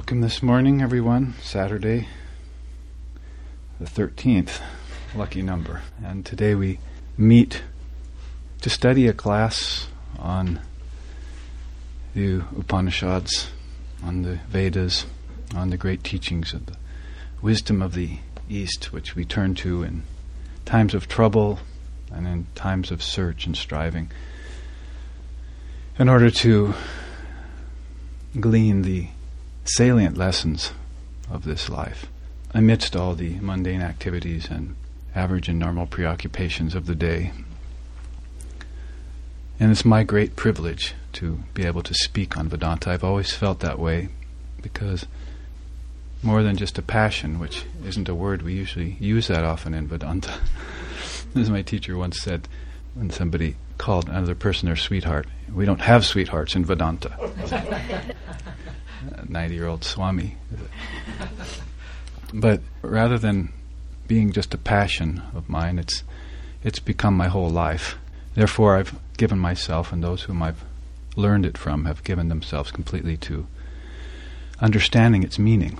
Welcome this morning, everyone. Saturday, the 13th, lucky number. And today we meet to study a class on the Upanishads, on the Vedas, on the great teachings of the wisdom of the East, which we turn to in times of trouble and in times of search and striving in order to glean the salient lessons of this life amidst all the mundane activities and average and normal preoccupations of the day. And it's my great privilege to be able to speak on Vedanta. I've always felt that way because more than just a passion, which isn't a word we usually use that often in Vedanta. As my teacher once said, when somebody called another person their sweetheart, we don't have sweethearts in Vedanta. 90 year old Swami. But rather than being just a passion of mine, it's, it's become my whole life. Therefore, I've given myself, and those whom I've learned it from have given themselves completely to understanding its meaning.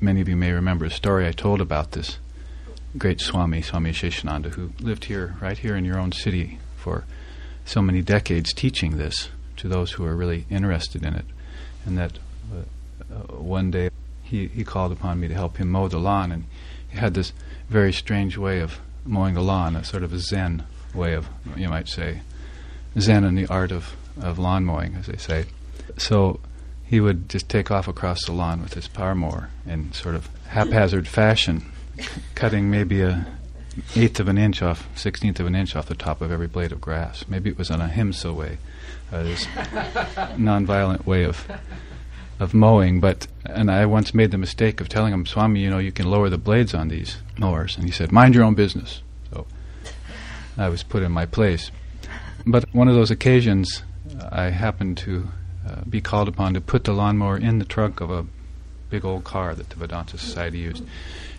Many of you may remember a story I told about this great Swami, Swami Aseshananda, who lived here, right here in your own city, for so many decades, teaching this to those who are really interested in it and that uh, one day he, he called upon me to help him mow the lawn, and he had this very strange way of mowing the lawn, a sort of a Zen way of, you might say, Zen in the art of, of lawn mowing, as they say. So he would just take off across the lawn with his power mower in sort of haphazard fashion, cutting maybe a eighth of an inch off, sixteenth of an inch off the top of every blade of grass. Maybe it was an ahimsa way, uh, this non-violent way of of mowing. But and I once made the mistake of telling him, Swami, you know, you can lower the blades on these mowers, and he said, mind your own business. So I was put in my place. But one of those occasions, I happened to uh, be called upon to put the lawnmower in the trunk of a big old car that the Vedanta Society used,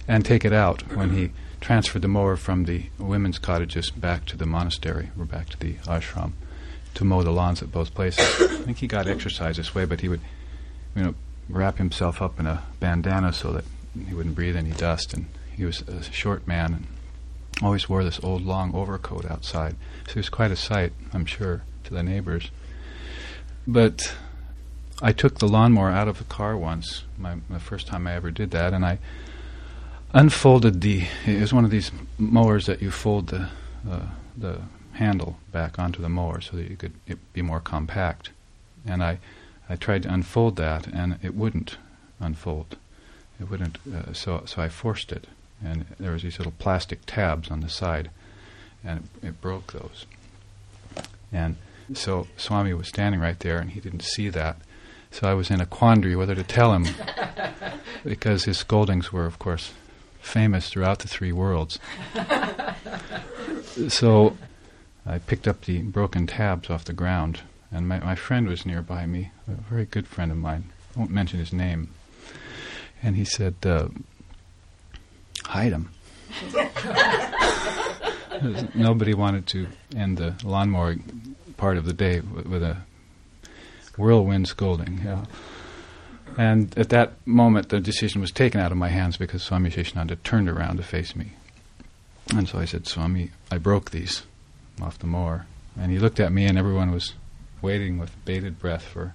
and take it out when he transferred the mower from the women's cottages back to the monastery or back to the ashram to mow the lawns at both places. I think he got exercise this way, but he would, you know, wrap himself up in a bandana so that he wouldn't breathe any dust. And he was a short man and always wore this old long overcoat outside. So he was quite a sight, I'm sure, to the neighbors. But I took the lawnmower out of the car once, my, the first time I ever did that, and I unfolded the. It was one of these mowers that you fold the uh, the handle back onto the mower so that you could be more compact. And I, I tried to unfold that, and it wouldn't unfold. It wouldn't. Uh, so so I forced it, and there was these little plastic tabs on the side, and it, it broke those. And so Swami was standing right there, and he didn't see that. So I was in a quandary whether to tell him, because his scoldings were, of course, famous throughout the three worlds. so I picked up the broken tabs off the ground, and my, my friend was nearby me, a very good friend of mine. I won't mention his name. And he said, uh, hide them. Nobody wanted to end the lawnmower part of the day with, with a whirlwind scolding. Yeah. And at that moment, the decision was taken out of my hands because Swami Aseshananda turned around to face me. And so I said, Swami, I broke these off the mower. And he looked at me, and everyone was waiting with bated breath for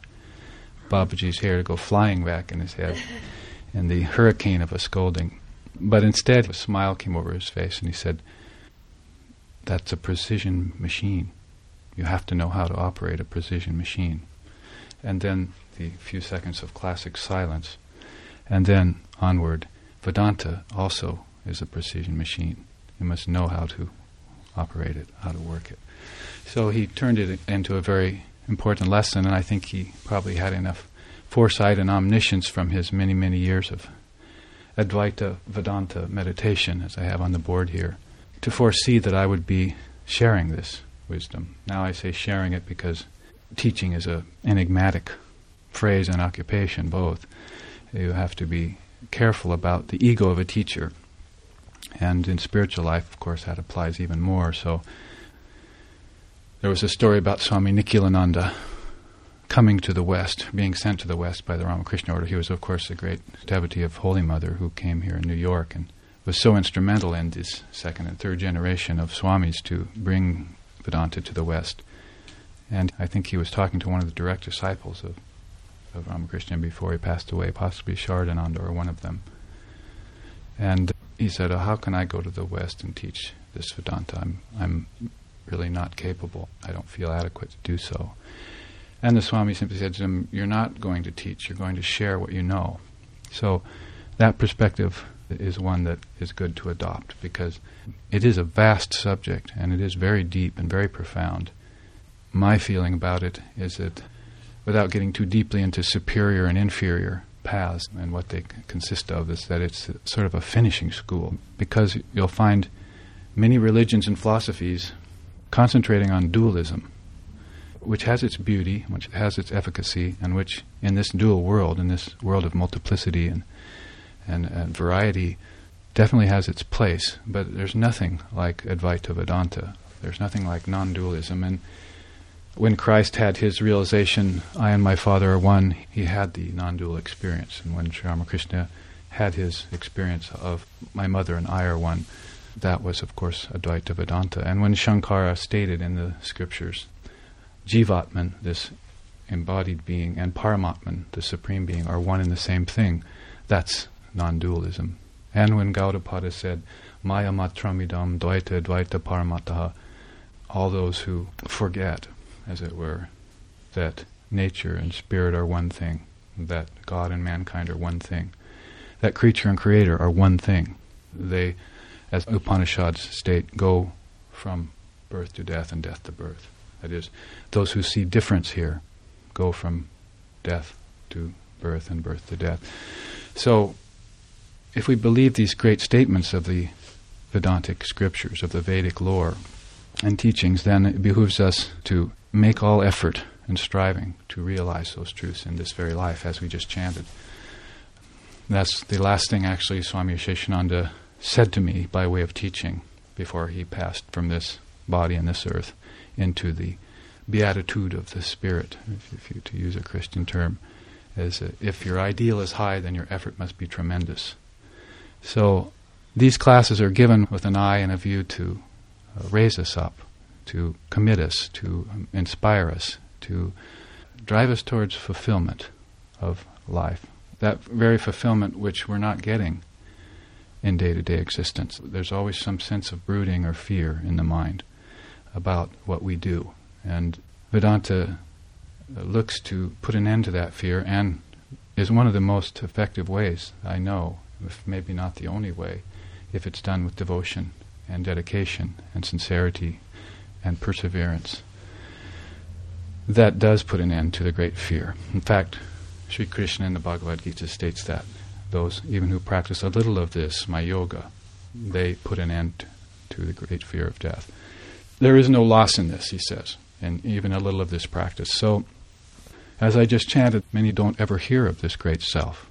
Babaji's hair to go flying back in his head in the hurricane of a scolding. But instead, a smile came over his face, and he said, That's a precision machine. You have to know how to operate a precision machine. And then the few seconds of classic silence. And then onward, Vedanta also is a precision machine. You must know how to operate it, how to work it. So he turned it into a very important lesson, and I think he probably had enough foresight and omniscience from his many, many years of Advaita Vedanta meditation, as I have on the board here, to foresee that I would be sharing this wisdom. Now I say sharing it because teaching is a enigmatic phrase and occupation both. You have to be careful about the ego of a teacher. And in spiritual life, of course, that applies even more. So there was a story about Swami Nikhilananda coming to the West, being sent to the West by the Ramakrishna order. He was, of course, a great devotee of Holy Mother who came here in New York and was so instrumental in this second and third generation of Swamis to bring Vedanta to the West. And I think he was talking to one of the direct disciples of, of Ramakrishna before he passed away, possibly Saradananda or one of them. And he said, oh, How can I go to the West and teach this Vedanta? I'm, I'm really not capable. I don't feel adequate to do so. And the Swami simply said to him, You're not going to teach, you're going to share what you know. So that perspective is one that is good to adopt because it is a vast subject and it is very deep and very profound. My feeling about it is that without getting too deeply into superior and inferior paths and what they consist of, is that it's sort of a finishing school because you'll find many religions and philosophies concentrating on dualism, which has its beauty, which has its efficacy, and which, in this dual world, in this world of multiplicity and, and, and variety, definitely has its place. But there's nothing like Advaita Vedanta. There's nothing like non dualism. And when Christ had his realization, I and my Father are one, he had the non dual experience. And when Sri Ramakrishna had his experience of my mother and I are one, that was, of course, Advaita Vedanta. And when Shankara stated in the scriptures, Jivatman, this embodied being, and Paramatman, the supreme being, are one and the same thing, that's non dualism. And when Gaudapada said, Maya matramidam dvaita dvaita paramataha, all those who forget, as it were, that nature and spirit are one thing, that God and mankind are one thing, that creature and creator are one thing. They as Upanishads state, go from birth to death and death to birth. That is, those who see difference here go from death to birth and birth to death. So, if we believe these great statements of the Vedantic scriptures, of the Vedic lore and teachings, then it behooves us to make all effort and striving to realize those truths in this very life, as we just chanted. That's the last thing, actually, Swami Aseshananda said to me by way of teaching before he passed from this body and this earth into the beatitude of the spirit, if, if you to use a Christian term, is if your ideal is high, then your effort must be tremendous. So these classes are given with an eye and a view to uh, raise us up, to commit us, to um, inspire us, to drive us towards fulfillment of life. That very fulfillment which we're not getting in day to day existence. There's always some sense of brooding or fear in the mind about what we do. And Vedanta uh, looks to put an end to that fear and is one of the most effective ways I know, if maybe not the only way, if it's done with devotion and dedication and sincerity and perseverance. That does put an end to the great fear. In fact, Sri Krishna in the Bhagavad Gita states that those even who practice a little of this, my yoga, they put an end to the great fear of death. There is no loss in this, he says, and even a little of this practice. So, as I just chanted, many don't ever hear of this great self.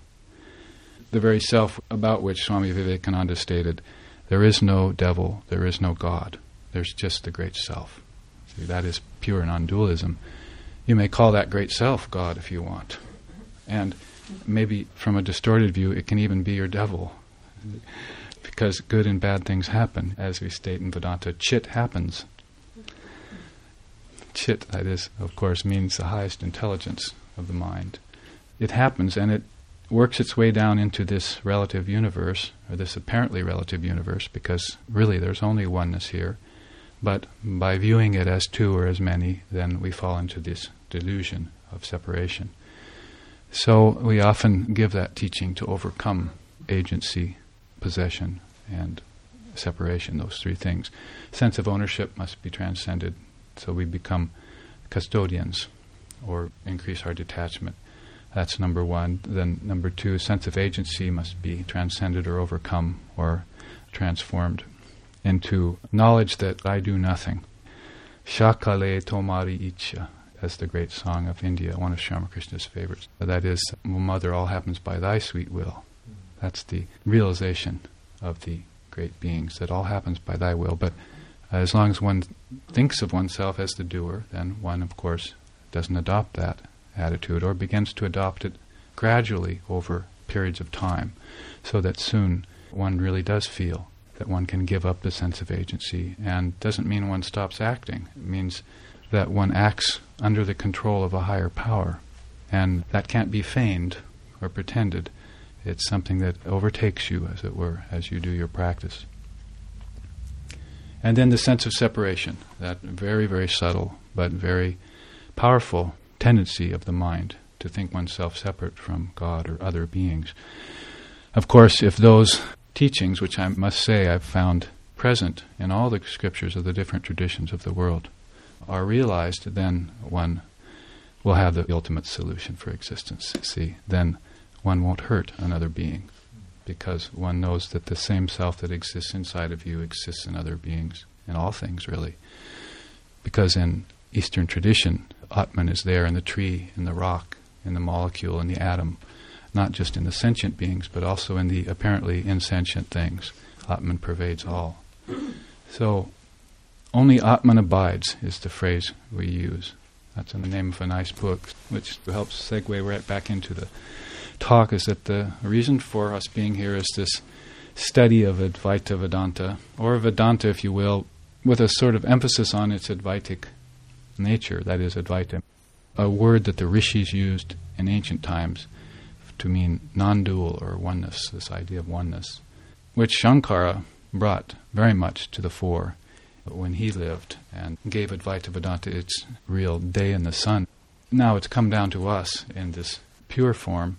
The very self about which Swami Vivekananda stated, there is no devil, there is no God, there's just the great self. See, that is pure non dualism. You may call that great self God if you want. And maybe from a distorted view, it can even be your devil. Because good and bad things happen, as we state in Vedanta. Chit happens. Chit, that is, of course, means the highest intelligence of the mind. It happens and it works its way down into this relative universe, or this apparently relative universe, because really there's only oneness here. But by viewing it as two or as many, then we fall into this delusion of separation. So we often give that teaching to overcome agency, possession, and separation, those three things. Sense of ownership must be transcended, so we become custodians or increase our detachment. That's number one. Then, number two, sense of agency must be transcended or overcome or transformed into knowledge that I do nothing. Shakale tomari icha as the great song of India, one of Sri Ramakrishna's favorites. That is, Mother, all happens by thy sweet will. That's the realization of the great beings, that all happens by thy will. But as long as one thinks of oneself as the doer, then one, of course, doesn't adopt that attitude or begins to adopt it gradually over periods of time so that soon one really does feel that one can give up the sense of agency and doesn't mean one stops acting. It means that one acts under the control of a higher power. And that can't be feigned or pretended. It's something that overtakes you, as it were, as you do your practice. And then the sense of separation, that very, very subtle but very powerful tendency of the mind to think oneself separate from God or other beings. Of course, if those teachings, which I must say I've found present in all the scriptures of the different traditions of the world, are realized, then one will have the ultimate solution for existence. See, then one won't hurt another being because one knows that the same self that exists inside of you exists in other beings, in all things, really. Because in Eastern tradition, Atman is there in the tree, in the rock, in the molecule, in the atom, not just in the sentient beings, but also in the apparently insentient things. Atman pervades all. So, only Atman abides is the phrase we use. That's in the name of a nice book, which helps segue right back into the talk. Is that the reason for us being here is this study of Advaita Vedanta, or Vedanta, if you will, with a sort of emphasis on its Advaitic nature, that is, Advaita, a word that the rishis used in ancient times to mean non dual or oneness, this idea of oneness, which Shankara brought very much to the fore when he lived and gave Advaita Vedanta its real day in the sun. Now it's come down to us in this pure form,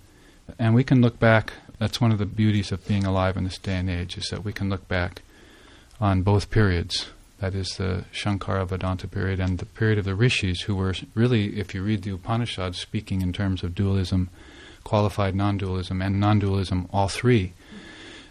and we can look back. That's one of the beauties of being alive in this day and age, is that we can look back on both periods. That is the Shankara Vedanta period and the period of the rishis, who were really, if you read the Upanishads, speaking in terms of dualism, qualified non dualism, and non dualism, all three.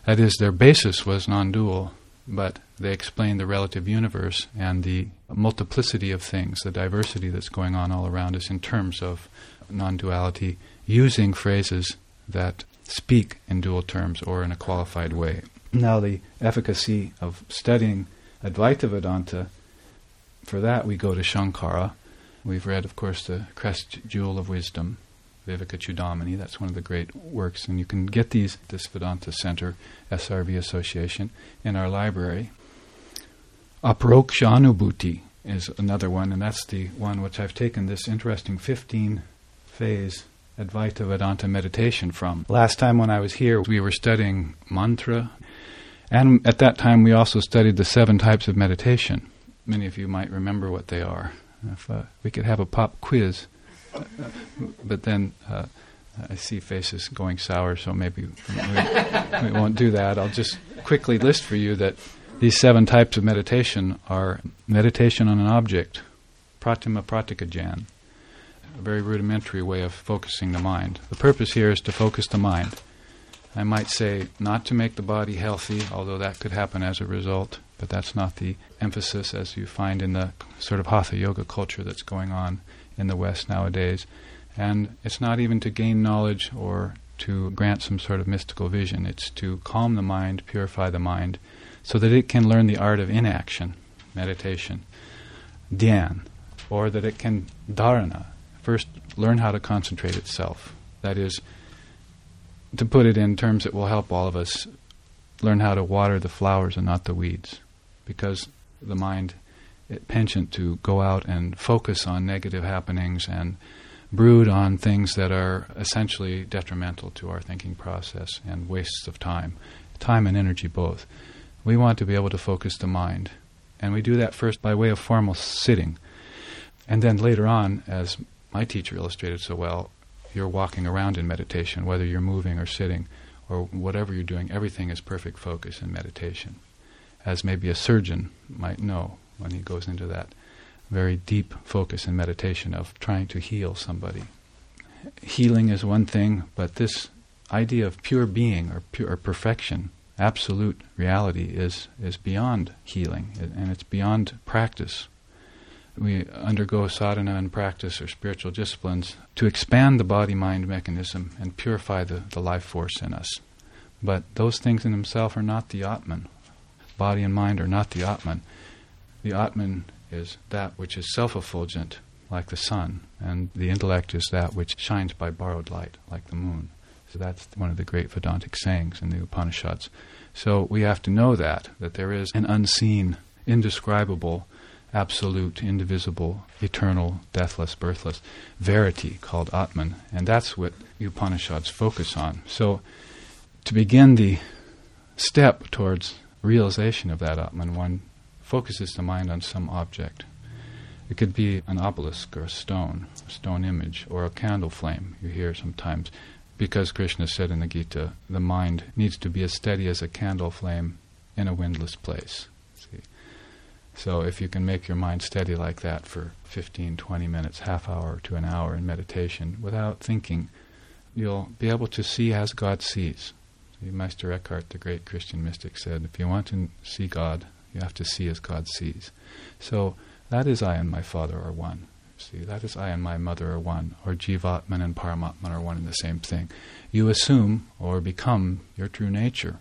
That is, their basis was non dual, but they explain the relative universe and the multiplicity of things, the diversity that's going on all around us in terms of non duality, using phrases that speak in dual terms or in a qualified way. Now, the efficacy of studying Advaita Vedanta, for that we go to Shankara. We've read, of course, the Crest Jewel of Wisdom, Viveka Chudamani. That's one of the great works, and you can get these at this Vedanta Center, SRV Association, in our library. Aparokshanubhuti is another one, and that's the one which I've taken this interesting 15 phase Advaita Vedanta meditation from. Last time when I was here, we were studying mantra, and at that time we also studied the seven types of meditation. Many of you might remember what they are. If uh, we could have a pop quiz but then uh, I see faces going sour, so maybe we, we, won't do that. I'll just quickly list for you that these seven types of meditation are meditation on an object, pratima pratikajan, a very rudimentary way of focusing the mind. The purpose here is to focus the mind. I might say not to make the body healthy, although that could happen as a result, but that's not the emphasis as you find in the sort of hatha yoga culture that's going on in the West nowadays. And it's not even to gain knowledge or to grant some sort of mystical vision. It's to calm the mind, purify the mind, so that it can learn the art of inaction, meditation, dhyan, or that it can dharana, first learn how to concentrate itself. That is, to put it in terms that will help all of us learn how to water the flowers and not the weeds. Because the mind penchant to go out and focus on negative happenings and brood on things that are essentially detrimental to our thinking process and wastes of time, time and energy both. We want to be able to focus the mind. And we do that first by way of formal sitting. And then later on, as my teacher illustrated so well, you're walking around in meditation, whether you're moving or sitting or whatever you're doing, everything is perfect focus in meditation. As maybe a surgeon might know, when he goes into that very deep focus and meditation of trying to heal somebody. Healing is one thing, but this idea of pure being or pure perfection, absolute reality, is is beyond healing, and it's beyond practice. We undergo sadhana and practice or spiritual disciplines to expand the body-mind mechanism and purify the, the life force in us. But those things in themselves are not the Atman. Body and mind are not the Atman. The Atman is that which is self effulgent, like the sun, and the intellect is that which shines by borrowed light, like the moon. So that's one of the great Vedantic sayings in the Upanishads. So we have to know that, that there is an unseen, indescribable, absolute, indivisible, eternal, deathless, birthless verity called Atman, and that's what Upanishads focus on. So to begin the step towards realization of that Atman, one focuses the mind on some object. It could be an obelisk or a stone, a stone image, or a candle flame, you hear sometimes because Krishna said in the Gita, the mind needs to be as steady as a candle flame in a windless place. See? So if you can make your mind steady like that for 15, 20 minutes, half hour to an hour in meditation without thinking, you'll be able to see as God sees. See, Meister Eckhart, the great Christian mystic, said, if you want to see God, you have to see as God sees. So that is I and my Father are one. See, that is I and my mother are one, or Jivatman and Paramatman are one and the same thing. You assume or become your true nature.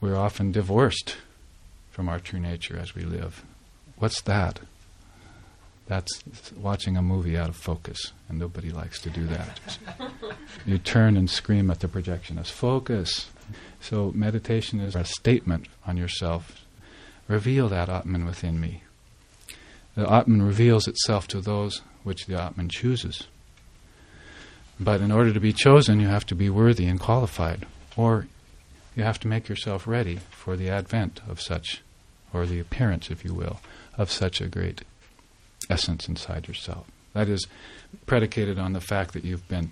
We're often divorced from our true nature as we live. What's that? That's watching a movie out of focus, and nobody likes to do that. you turn and scream at the projectionist, focus. So meditation is a statement on yourself. Reveal that Atman within me the Atman reveals itself to those which the Atman chooses. But in order to be chosen, you have to be worthy and qualified, or you have to make yourself ready for the advent of such, or the appearance, if you will, of such a great essence inside yourself. That is predicated on the fact that you've been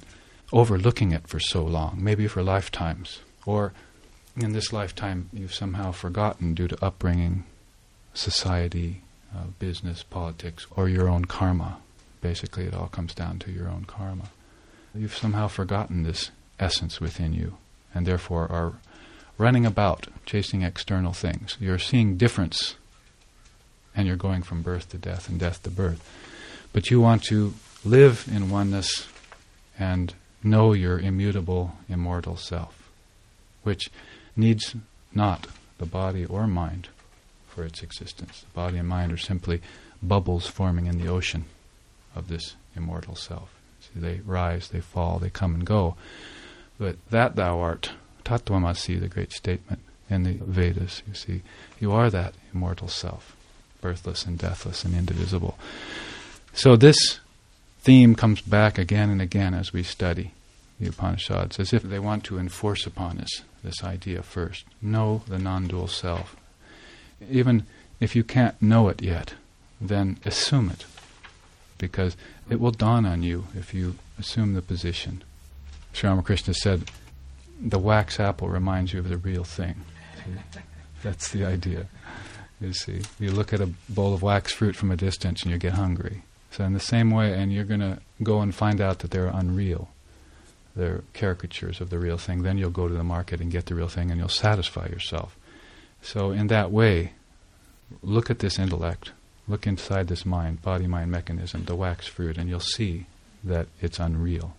overlooking it for so long, maybe for lifetimes, or in this lifetime you've somehow forgotten due to upbringing, society, uh, business, politics, or your own karma. Basically, it all comes down to your own karma. You've somehow forgotten this essence within you, and therefore are running about chasing external things. You're seeing difference, and you're going from birth to death and death to birth. But you want to live in oneness and know your immutable, immortal self, which needs not the body or mind for its existence. The body and mind are simply bubbles forming in the ocean of this immortal self. See, they rise, they fall, they come and go. But that thou art, Tattvamasi, the great statement in the Vedas, you see, you are that immortal self, birthless and deathless and indivisible. So this theme comes back again and again as we study the Upanishads, as if they want to enforce upon us this idea first. Know the non dual self, even if you can't know it yet, then assume it. Because it will dawn on you if you assume the position. Sri Ramakrishna said, the wax apple reminds you of the real thing. That's the idea. You see, you look at a bowl of wax fruit from a distance and you get hungry. So in the same way, and you're going to go and find out that they're unreal. They're caricatures of the real thing. Then you'll go to the market and get the real thing and you'll satisfy yourself. So, in that way, look at this intellect, look inside this mind, body mind mechanism, the wax fruit, and you'll see that it's unreal.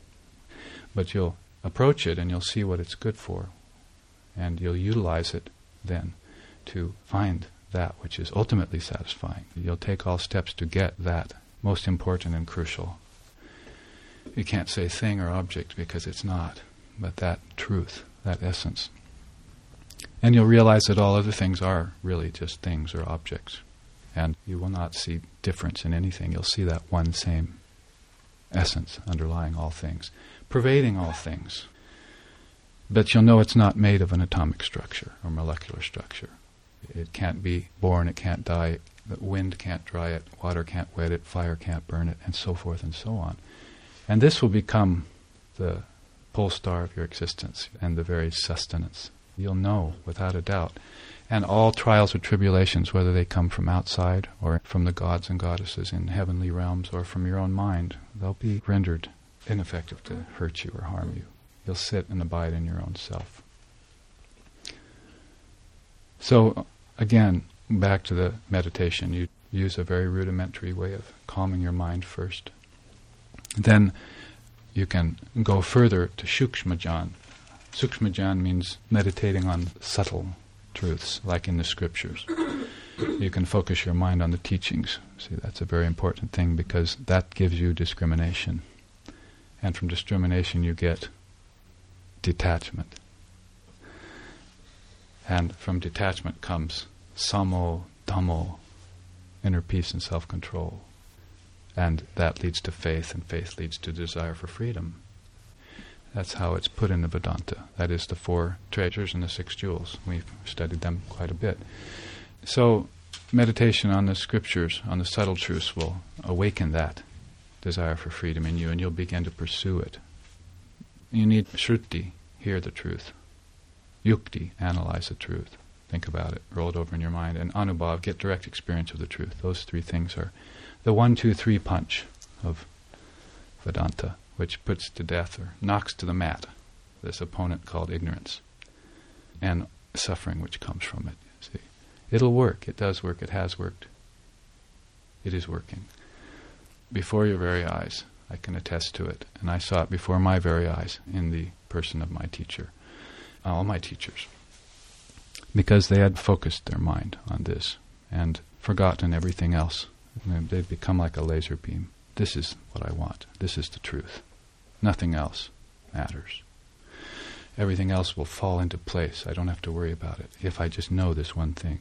But you'll approach it and you'll see what it's good for, and you'll utilize it then to find that which is ultimately satisfying. You'll take all steps to get that most important and crucial. You can't say thing or object because it's not, but that truth, that essence. And you'll realize that all other things are really just things or objects. And you will not see difference in anything. You'll see that one same essence underlying all things, pervading all things. But you'll know it's not made of an atomic structure or molecular structure. It can't be born, it can't die, the wind can't dry it, water can't wet it, fire can't burn it, and so forth and so on. And this will become the pole star of your existence and the very sustenance You'll know without a doubt. And all trials or tribulations, whether they come from outside or from the gods and goddesses in heavenly realms or from your own mind, they'll be rendered ineffective to hurt you or harm you. You'll sit and abide in your own self. So, again, back to the meditation, you use a very rudimentary way of calming your mind first. Then you can go further to Shukshmajan, Sukshmajan means meditating on subtle truths, like in the scriptures. you can focus your mind on the teachings. See, that's a very important thing because that gives you discrimination. And from discrimination, you get detachment. And from detachment comes samo, dhammo, inner peace and self control. And that leads to faith, and faith leads to desire for freedom. That's how it's put in the Vedanta. That is the four treasures and the six jewels. We've studied them quite a bit. So, meditation on the scriptures, on the subtle truths, will awaken that desire for freedom in you, and you'll begin to pursue it. You need shruti, hear the truth. Yukti, analyze the truth. Think about it, roll it over in your mind. And anubhav, get direct experience of the truth. Those three things are the one, two, three punch of Vedanta which puts to death or knocks to the mat this opponent called ignorance and suffering which comes from it. See, it'll work. It does work. It has worked. It is working before your very eyes. I can attest to it, and I saw it before my very eyes in the person of my teacher, all my teachers, because they had focused their mind on this and forgotten everything else. They'd become like a laser beam. This is what I want. This is the truth. Nothing else matters. Everything else will fall into place. I don't have to worry about it if I just know this one thing.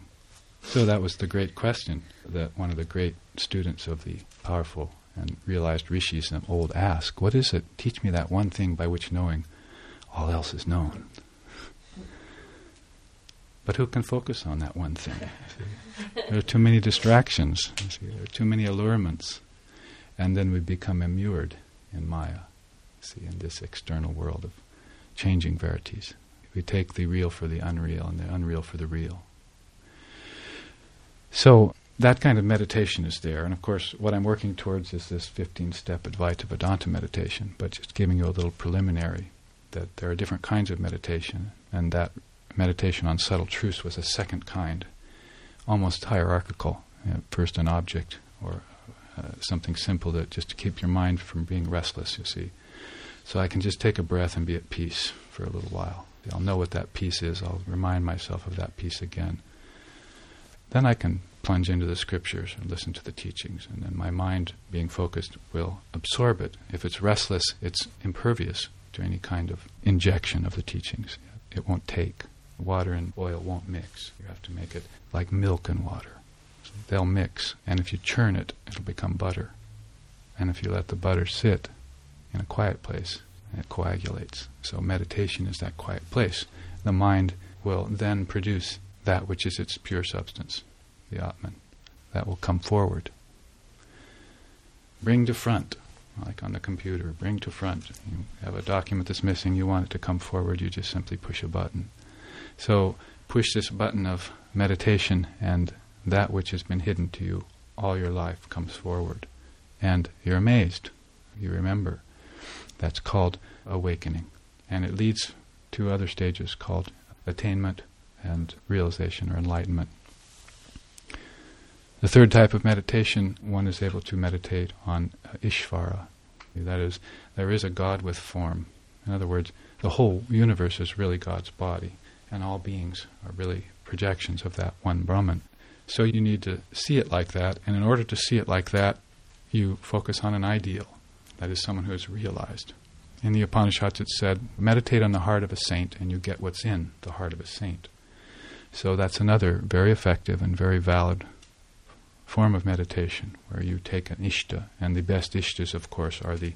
So that was the great question that one of the great students of the powerful and realized rishis of old asked What is it? Teach me that one thing by which knowing all else is known. But who can focus on that one thing? There are too many distractions, there are too many allurements, and then we become immured in Maya see, in this external world of changing verities. We take the real for the unreal and the unreal for the real. So that kind of meditation is there. And of course, what I'm working towards is this 15 step Advaita Vedanta meditation, but just giving you a little preliminary that there are different kinds of meditation, and that meditation on subtle truths was a second kind, almost hierarchical. You know, first an object or uh, something simple that just to keep your mind from being restless, you see. So I can just take a breath and be at peace for a little while. I'll know what that peace is. I'll remind myself of that peace again. Then I can plunge into the scriptures and listen to the teachings, and then my mind, being focused, will absorb it. If it's restless, it's impervious to any kind of injection of the teachings. It won't take. Water and oil won't mix. You have to make it like milk and water. So they'll mix, and if you churn it, it'll become butter. And if you let the butter sit, in a quiet place, it coagulates. So meditation is that quiet place. The mind will then produce that which is its pure substance, the Atman. That will come forward. Bring to front, like on the computer, bring to front. You have a document that's missing, you want it to come forward, you just simply push a button. So push this button of meditation, and that which has been hidden to you all your life comes forward. And you're amazed. You remember that's called awakening. And it leads to other stages called attainment and realization or enlightenment. The third type of meditation, one is able to meditate on Ishvara. That is, there is a God with form. In other words, the whole universe is really God's body, and all beings are really projections of that one Brahman. So you need to see it like that, and in order to see it like that, you focus on an ideal. That is someone who is realized. In the Upanishads, it said, meditate on the heart of a saint and you get what's in the heart of a saint. So that's another very effective and very valid form of meditation where you take an ishta, and the best ishtas, of course, are the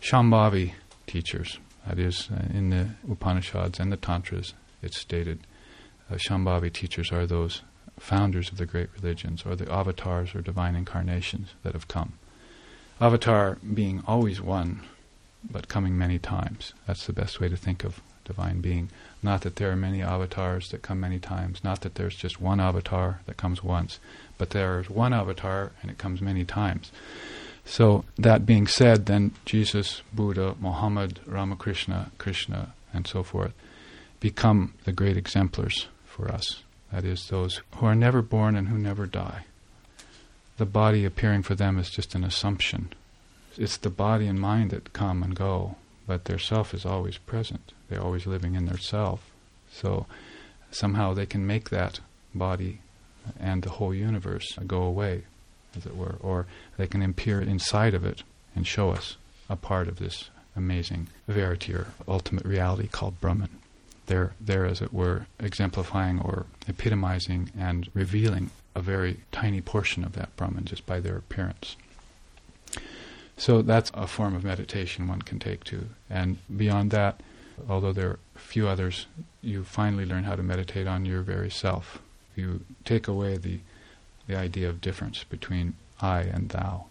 Shambhavi teachers. That is, uh, in the Upanishads and the Tantras, it's stated uh, Shambhavi teachers are those founders of the great religions, or the avatars or divine incarnations that have come. Avatar being always one, but coming many times. That's the best way to think of divine being. Not that there are many avatars that come many times, not that there's just one avatar that comes once, but there's one avatar and it comes many times. So, that being said, then Jesus, Buddha, Muhammad, Ramakrishna, Krishna, and so forth become the great exemplars for us. That is, those who are never born and who never die the body appearing for them is just an assumption. It's the body and mind that come and go, but their self is always present. They're always living in their self. So somehow they can make that body and the whole universe go away, as it were, or they can appear inside of it and show us a part of this amazing verity or ultimate reality called Brahman. They're, they're, as it were, exemplifying or epitomizing and revealing a very tiny portion of that Brahman just by their appearance. So that's a form of meditation one can take to. And beyond that, although there are a few others, you finally learn how to meditate on your very self. You take away the, the idea of difference between I and thou,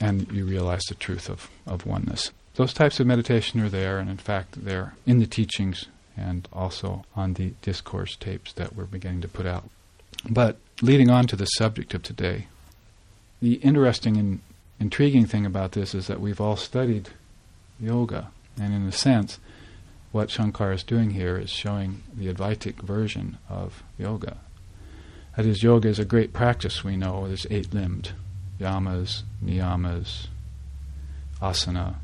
and you realize the truth of, of oneness. Those types of meditation are there, and in fact, they're in the teachings and also on the discourse tapes that we're beginning to put out. But leading on to the subject of today, the interesting and intriguing thing about this is that we've all studied yoga, and in a sense, what Shankar is doing here is showing the Advaitic version of yoga. That is, yoga is a great practice we know. There's eight limbed yamas, niyamas, asana,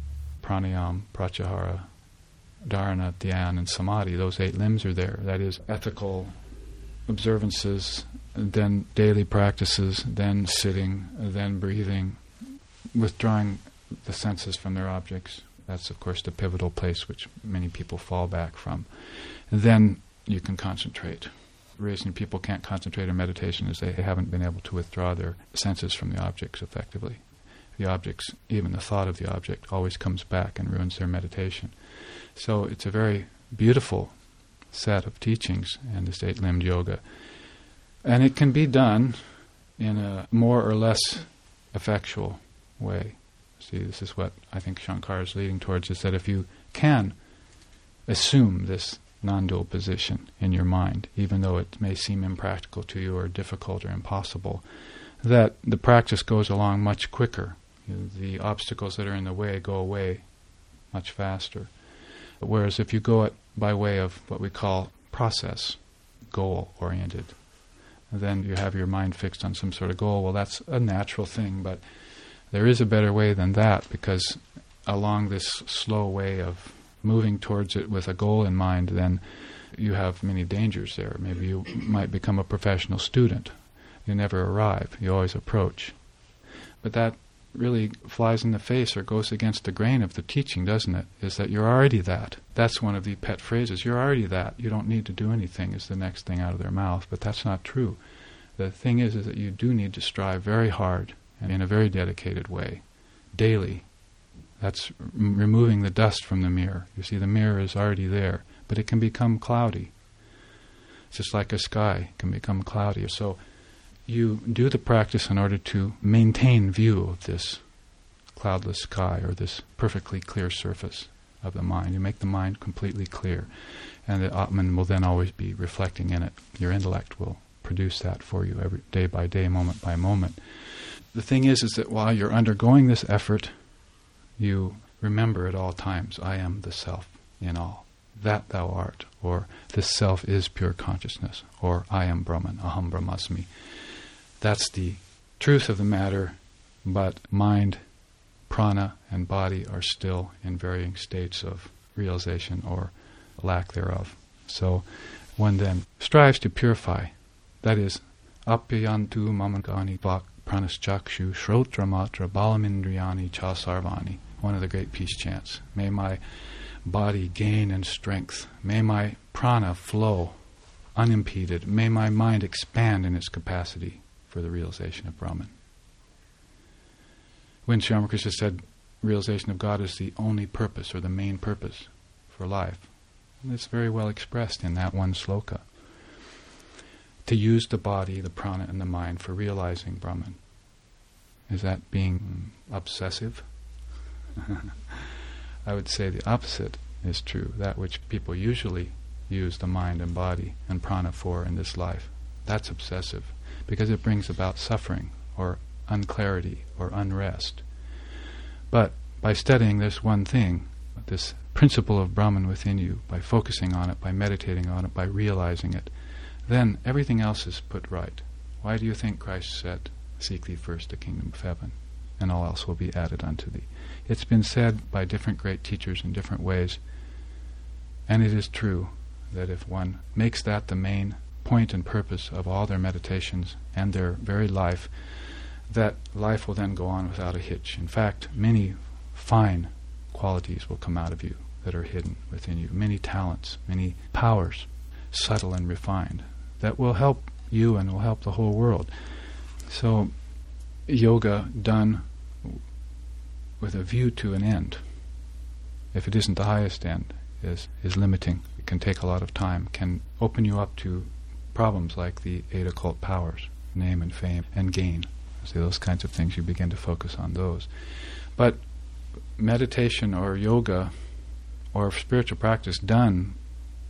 pranayam, pratyahara, dharana, dhyana, and samadhi. Those eight limbs are there. That is, ethical observances, then daily practices, then sitting, then breathing, withdrawing the senses from their objects. That's, of course, the pivotal place which many people fall back from. And then you can concentrate. Reason people can't concentrate on meditation is they haven't been able to withdraw their senses from the objects effectively. The objects, even the thought of the object, always comes back and ruins their meditation. So it's a very beautiful set of teachings and this eight limbed yoga. And it can be done in a more or less effectual way. See, this is what I think Shankar is leading towards, is that if you can assume this non-dual position in your mind, even though it may seem impractical to you or difficult or impossible, that the practice goes along much quicker. The obstacles that are in the way go away much faster. Whereas if you go it by way of what we call process, goal oriented, then you have your mind fixed on some sort of goal. Well, that's a natural thing, but there is a better way than that because along this slow way of moving towards it with a goal in mind, then you have many dangers there. Maybe you might become a professional student. You never arrive, you always approach. But that really flies in the face or goes against the grain of the teaching, doesn't it? Is that you're already that. That's one of the pet phrases. You're already that. You don't need to do anything, is the next thing out of their mouth. But that's not true. The thing is, is that you do need to strive very hard and in a very dedicated way, daily. That's r- removing the dust from the mirror. You see, the mirror is already there, but it can become cloudy. It's just like a sky can become cloudy. So you do the practice in order to maintain view of this cloudless sky or this perfectly clear surface of the mind. You make the mind completely clear, and the Atman will then always be reflecting in it. Your intellect will produce that for you every day by day, moment by moment the thing is, is that while you're undergoing this effort, you remember at all times, I am the self in all. That thou art, or this self is pure consciousness, or I am Brahman, aham brahmasmi. That's the truth of the matter, but mind, prana, and body are still in varying states of realization or lack thereof. So one then strives to purify. That is, apyayantu mamagani vak pranaschakshu shrotramatra balamindriyani cha sarvani. One of the great peace chants. May my body gain in strength. May my prana flow unimpeded. May my mind expand in its capacity for the realization of Brahman. When Sri Ramakrishna said realization of God is the only purpose or the main purpose for life, it's very well expressed in that one sloka to use the body, the prana, and the mind for realizing Brahman. Is that being obsessive? I would say the opposite is true. That which people usually use the mind and body and prana for in this life, that's obsessive because it brings about suffering or unclarity or unrest. But by studying this one thing, this principle of Brahman within you, by focusing on it, by meditating on it, by realizing it, then everything else is put right. Why do you think Christ said, Seek thee first the kingdom of heaven, and all else will be added unto thee? It's been said by different great teachers in different ways, and it is true that if one makes that the main point and purpose of all their meditations and their very life, that life will then go on without a hitch. In fact, many fine qualities will come out of you that are hidden within you, many talents, many powers, subtle and refined, that will help you and will help the whole world. So, yoga done with a view to an end, if it isn't the highest end, is, is limiting. It can take a lot of time, can open you up to problems like the eight occult powers, name and fame and gain. See, those kinds of things, you begin to focus on those. But meditation or yoga or spiritual practice done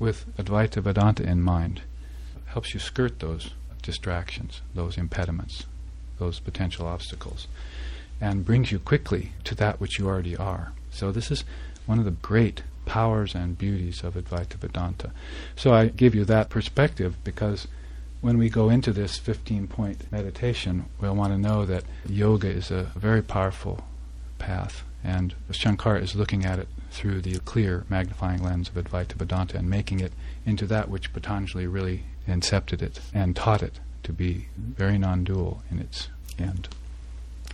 with Advaita Vedanta in mind helps you skirt those distractions, those impediments, those potential obstacles, and brings you quickly to that which you already are. So this is one of the great powers and beauties of Advaita Vedanta. So I give you that perspective because when we go into this 15 point meditation, we'll want to know that yoga is a very powerful path, and Shankara is looking at it through the clear magnifying lens of Advaita Vedanta and making it into that which Patanjali really incepted it and taught it to be very non dual in its end.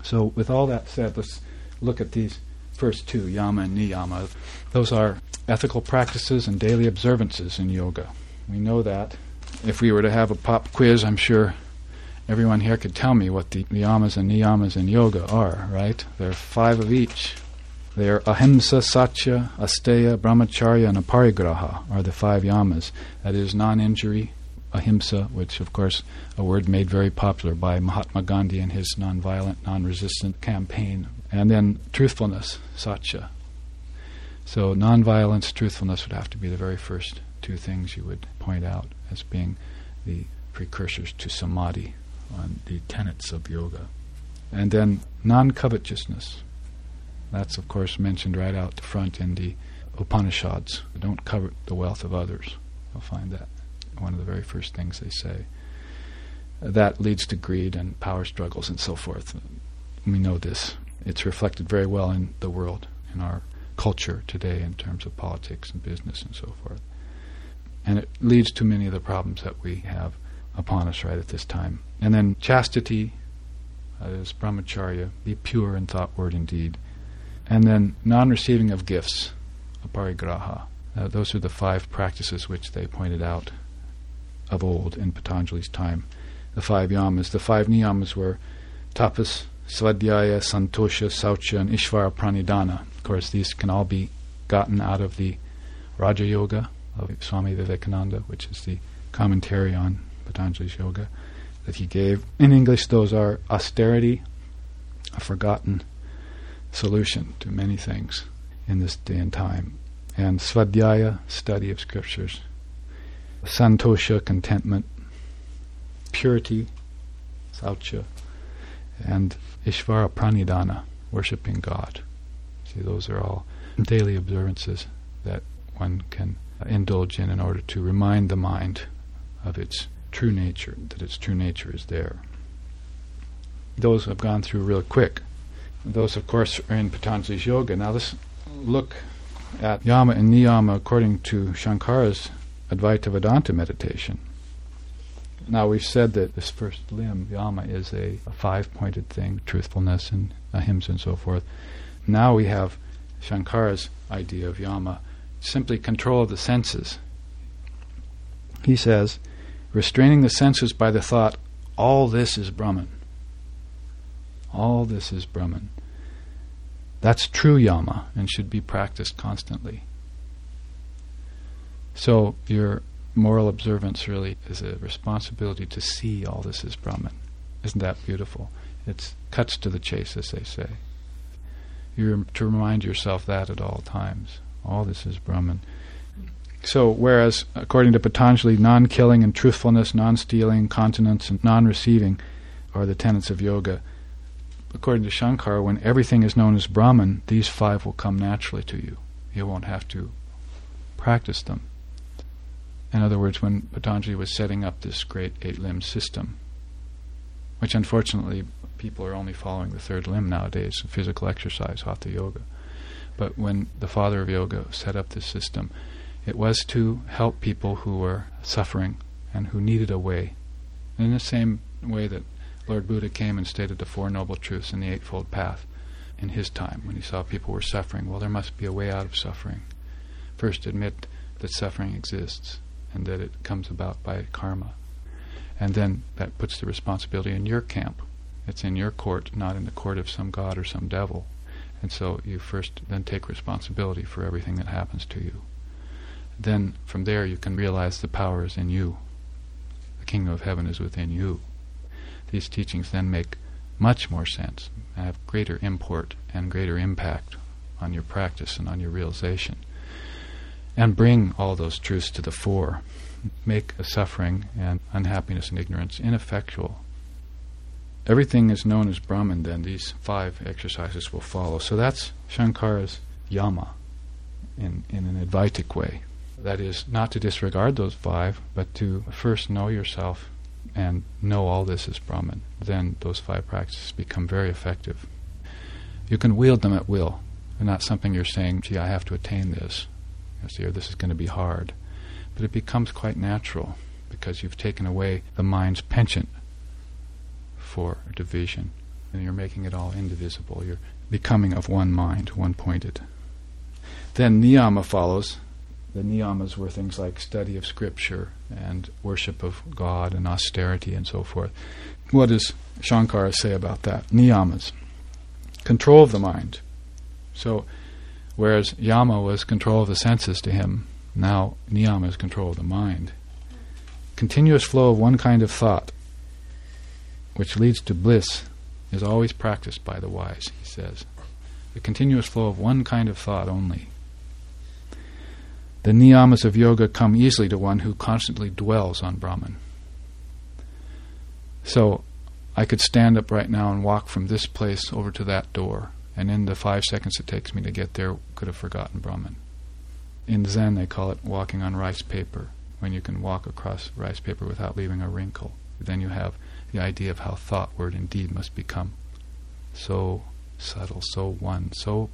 So, with all that said, let's look at these first two, yama and niyama. Those are ethical practices and daily observances in yoga. We know that. If we were to have a pop quiz, I'm sure everyone here could tell me what the yamas and niyamas in yoga are, right? There are five of each. They are ahimsa, satya, asteya, brahmacharya, and aparigraha are the five yamas. That is non-injury, ahimsa, which of course a word made very popular by Mahatma Gandhi in his non-violent, non-resistant campaign. And then truthfulness, satya. So non-violence, truthfulness would have to be the very first two things you would point out as being the precursors to samadhi on the tenets of yoga. And then non-covetousness. That's of course mentioned right out the front in the Upanishads. Don't covet the wealth of others. You'll find that one of the very first things they say. That leads to greed and power struggles and so forth. We know this. It's reflected very well in the world, in our culture today, in terms of politics and business and so forth. And it leads to many of the problems that we have upon us right at this time. And then chastity, that is brahmacharya, be pure in thought, word, and deed. And then non receiving of gifts, aparigraha. Uh, those are the five practices which they pointed out of old in Patanjali's time. The five yamas. The five niyamas were tapas, svadhyaya, santosha, saucha, and ishvara pranidhana. Of course, these can all be gotten out of the Raja Yoga of Swami Vivekananda, which is the commentary on Patanjali's yoga that he gave. In English, those are austerity, a forgotten solution to many things in this day and time, and svadhyaya, study of scriptures, santosha, contentment, purity, saucha, and ishvara pranidhana, worshipping God. See, those are all daily observances that one can indulge in in order to remind the mind of its true nature, that its true nature is there. Those have gone through real quick. Those, of course, are in Patanjali's yoga. Now let's look at yama and niyama according to Shankara's Advaita Vedanta meditation. Now we've said that this first limb, yama, is a, a five-pointed thing, truthfulness and ahimsa and so forth. Now we have Shankara's idea of yama, simply control of the senses. He says, restraining the senses by the thought, all this is Brahman. All this is Brahman. That's true yama and should be practiced constantly. So your moral observance really is a responsibility to see all this as Brahman. Isn't that beautiful? It cuts to the chase, as they say. You're to remind yourself that at all times. All this is Brahman. So, whereas according to Patanjali, non killing and truthfulness, non stealing, continence, and non receiving are the tenets of yoga, according to Shankara, when everything is known as Brahman, these five will come naturally to you. You won't have to practice them. In other words, when Patanjali was setting up this great eight limb system, which unfortunately people are only following the third limb nowadays, physical exercise, hatha yoga. But when the father of yoga set up this system, it was to help people who were suffering and who needed a way. In the same way that Lord Buddha came and stated the Four Noble Truths and the Eightfold Path in his time when he saw people were suffering. Well, there must be a way out of suffering. First, admit that suffering exists and that it comes about by karma. And then that puts the responsibility in your camp. It's in your court, not in the court of some god or some devil. And so you first then take responsibility for everything that happens to you. Then from there you can realize the power is in you. The kingdom of heaven is within you. These teachings then make much more sense, have greater import and greater impact on your practice and on your realization. And bring all those truths to the fore. Make suffering and unhappiness and ignorance ineffectual everything is known as Brahman, then these five exercises will follow. So that's Shankara's yama in, in an Advaitic way. That is, not to disregard those five, but to first know yourself and know all this is Brahman. Then those five practices become very effective. You can wield them at will. They're not something you're saying, gee, I have to attain this, or this is going to be hard. But it becomes quite natural because you've taken away the mind's penchant for division. And you're making it all indivisible. You're becoming of one mind, one pointed. Then niyama follows. The niyamas were things like study of scripture and worship of God and austerity and so forth. What does Shankara say about that? Niyamas. Control of the mind. So, whereas yama was control of the senses to him, now niyama is control of the mind. Continuous flow of one kind of thought which leads to bliss, is always practiced by the wise, he says. The continuous flow of one kind of thought only. The niyamas of yoga come easily to one who constantly dwells on Brahman. So, I could stand up right now and walk from this place over to that door, and in the five seconds it takes me to get there, could have forgotten Brahman. In Zen, they call it walking on rice paper, when you can walk across rice paper without leaving a wrinkle. Then you have the idea of how thought, word, and deed must become so subtle, so one, so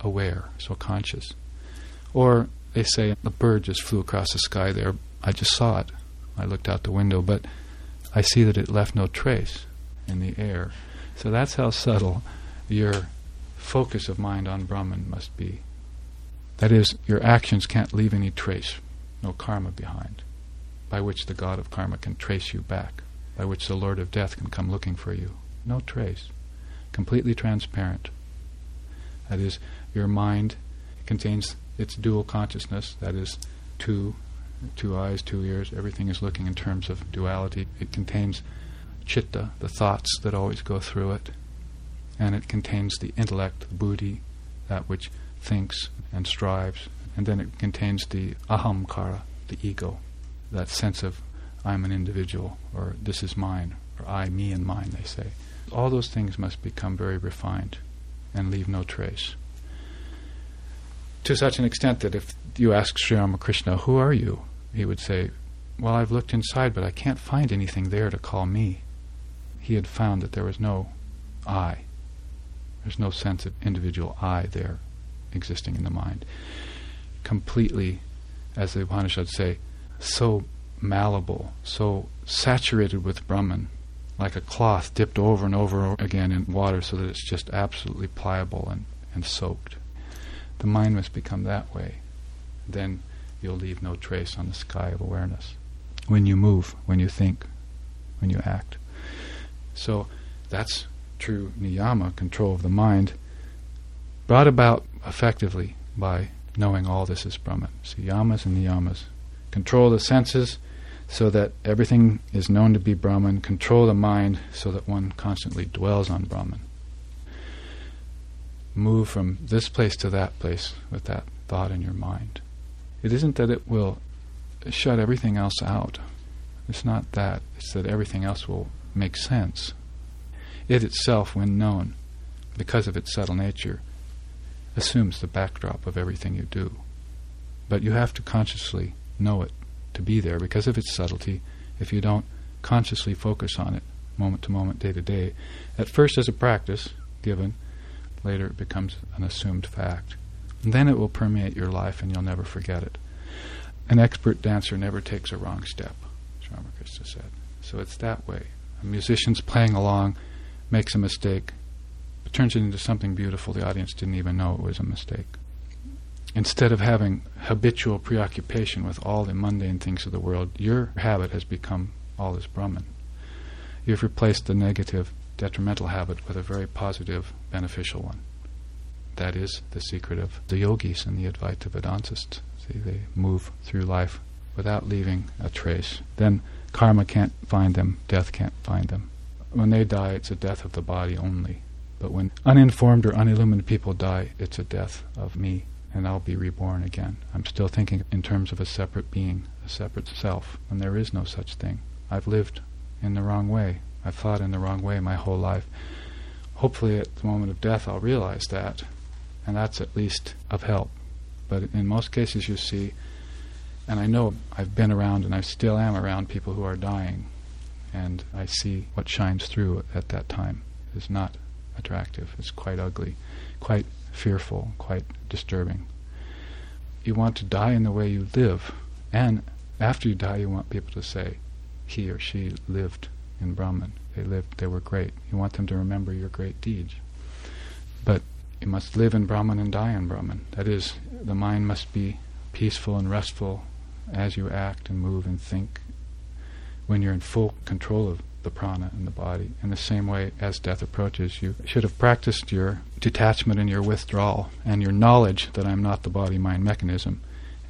aware, so conscious. Or they say a bird just flew across the sky there. I just saw it. I looked out the window, but I see that it left no trace in the air. So that's how subtle your focus of mind on Brahman must be. That is, your actions can't leave any trace, no karma behind, by which the god of karma can trace you back by which the Lord of Death can come looking for you. No trace. Completely transparent. That is, your mind contains its dual consciousness, that is, two, two eyes, two ears, everything is looking in terms of duality. It contains chitta, the thoughts that always go through it, and it contains the intellect, the buddhi, that which thinks and strives, and then it contains the ahamkara, the ego, that sense of I'm an individual, or this is mine, or I, me, and mine, they say. All those things must become very refined and leave no trace. To such an extent that if you ask Sri Ramakrishna, Who are you? he would say, Well, I've looked inside, but I can't find anything there to call me. He had found that there was no I. There's no sense of individual I there existing in the mind. Completely, as the Upanishads say, so malleable, so saturated with Brahman, like a cloth dipped over and over again in water so that it's just absolutely pliable and, and soaked. The mind must become that way. Then you'll leave no trace on the sky of awareness. When you move, when you think, when you act. So that's true niyama, control of the mind, brought about effectively by knowing all this is Brahman. So yamas and niyamas. Control the senses, so that everything is known to be Brahman, control the mind so that one constantly dwells on Brahman. Move from this place to that place with that thought in your mind. It isn't that it will shut everything else out. It's not that. It's that everything else will make sense. It itself, when known, because of its subtle nature, assumes the backdrop of everything you do. But you have to consciously know it to be there because of its subtlety if you don't consciously focus on it moment to moment, day to day. At first, as a practice given, later it becomes an assumed fact. And then it will permeate your life and you'll never forget it. An expert dancer never takes a wrong step. Ramakrishna said. So it's that way. A musician's playing along, makes a mistake, turns it into something beautiful. The audience didn't even know it was a mistake. Instead of having habitual preoccupation with all the mundane things of the world, your habit has become all this Brahman. You've replaced the negative, detrimental habit with a very positive, beneficial one. That is the secret of the yogis and the Advaita Vedantists. See, they move through life without leaving a trace. Then karma can't find them, death can't find them. When they die, it's a death of the body only. But when uninformed or unillumined people die, it's a death of me, and I'll be reborn again. I'm still thinking in terms of a separate being, a separate self, when there is no such thing. I've lived in the wrong way. I've thought in the wrong way my whole life. Hopefully, at the moment of death, I'll realize that, and that's at least of help. But in most cases, you see, and I know I've been around and I still am around people who are dying, and I see what shines through at that time is not attractive. It's quite ugly, quite fearful, quite disturbing. You want to die in the way you live, and after you die, you want people to say, he or she lived in Brahman. They lived, they were great. You want them to remember your great deeds. But you must live in Brahman and die in Brahman. That is, the mind must be peaceful and restful as you act and move and think when you're in full control of the prana and the body. In the same way, as death approaches, you should have practiced your detachment and your withdrawal and your knowledge that I'm not the body mind mechanism.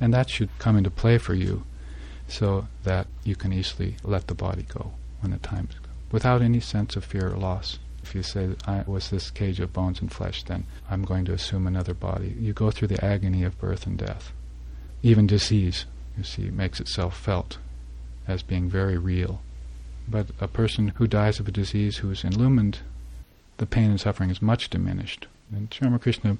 And that should come into play for you so that you can easily let the body go when the time without any sense of fear or loss. If you say, I was this cage of bones and flesh, then I'm going to assume another body. You go through the agony of birth and death. Even disease, you see, makes itself felt as being very real. But a person who dies of a disease who is illumined, the pain and suffering is much diminished. And Sri Ramakrishna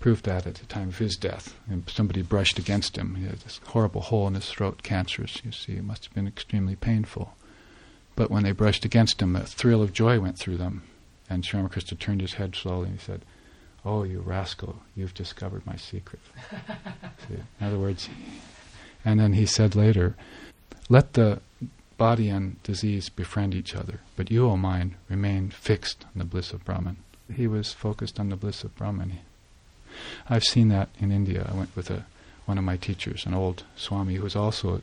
proved that at the time of his death. And somebody brushed against him. He had this horrible hole in his throat, cancerous, you see. It must have been extremely painful. But when they brushed against him, a thrill of joy went through them. And Sri Ramakrishna turned his head slowly and he said, Oh, you rascal, you've discovered my secret. in other words, and then he said later, Let the body and disease befriend each other, but you, O mind, remain fixed on the bliss of Brahman. He was focused on the bliss of Brahman. I've seen that in India. I went with a, one of my teachers, an old Swami who was also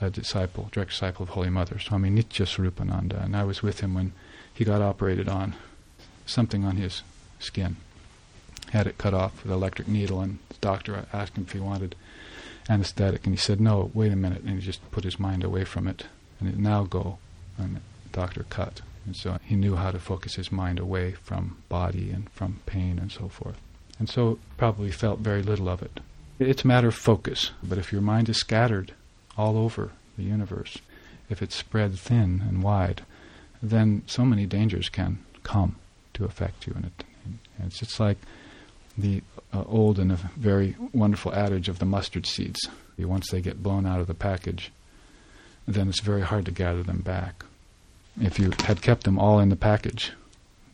a disciple, direct disciple of Holy Mother, Swami Nitya Swarupananda, and I was with him when he got operated on something on his skin. Had it cut off with an electric needle, and the doctor asked him if he wanted anesthetic, and he said, "No, wait a minute," and he just put his mind away from it, and it now go, and the doctor cut, and so he knew how to focus his mind away from body and from pain and so forth, and so probably felt very little of it. It's a matter of focus, but if your mind is scattered all over the universe, if it's spread thin and wide, then so many dangers can come to affect you. And, it, and it's just like the uh, old and very wonderful adage of the mustard seeds. Once they get blown out of the package, then it's very hard to gather them back. If you had kept them all in the package,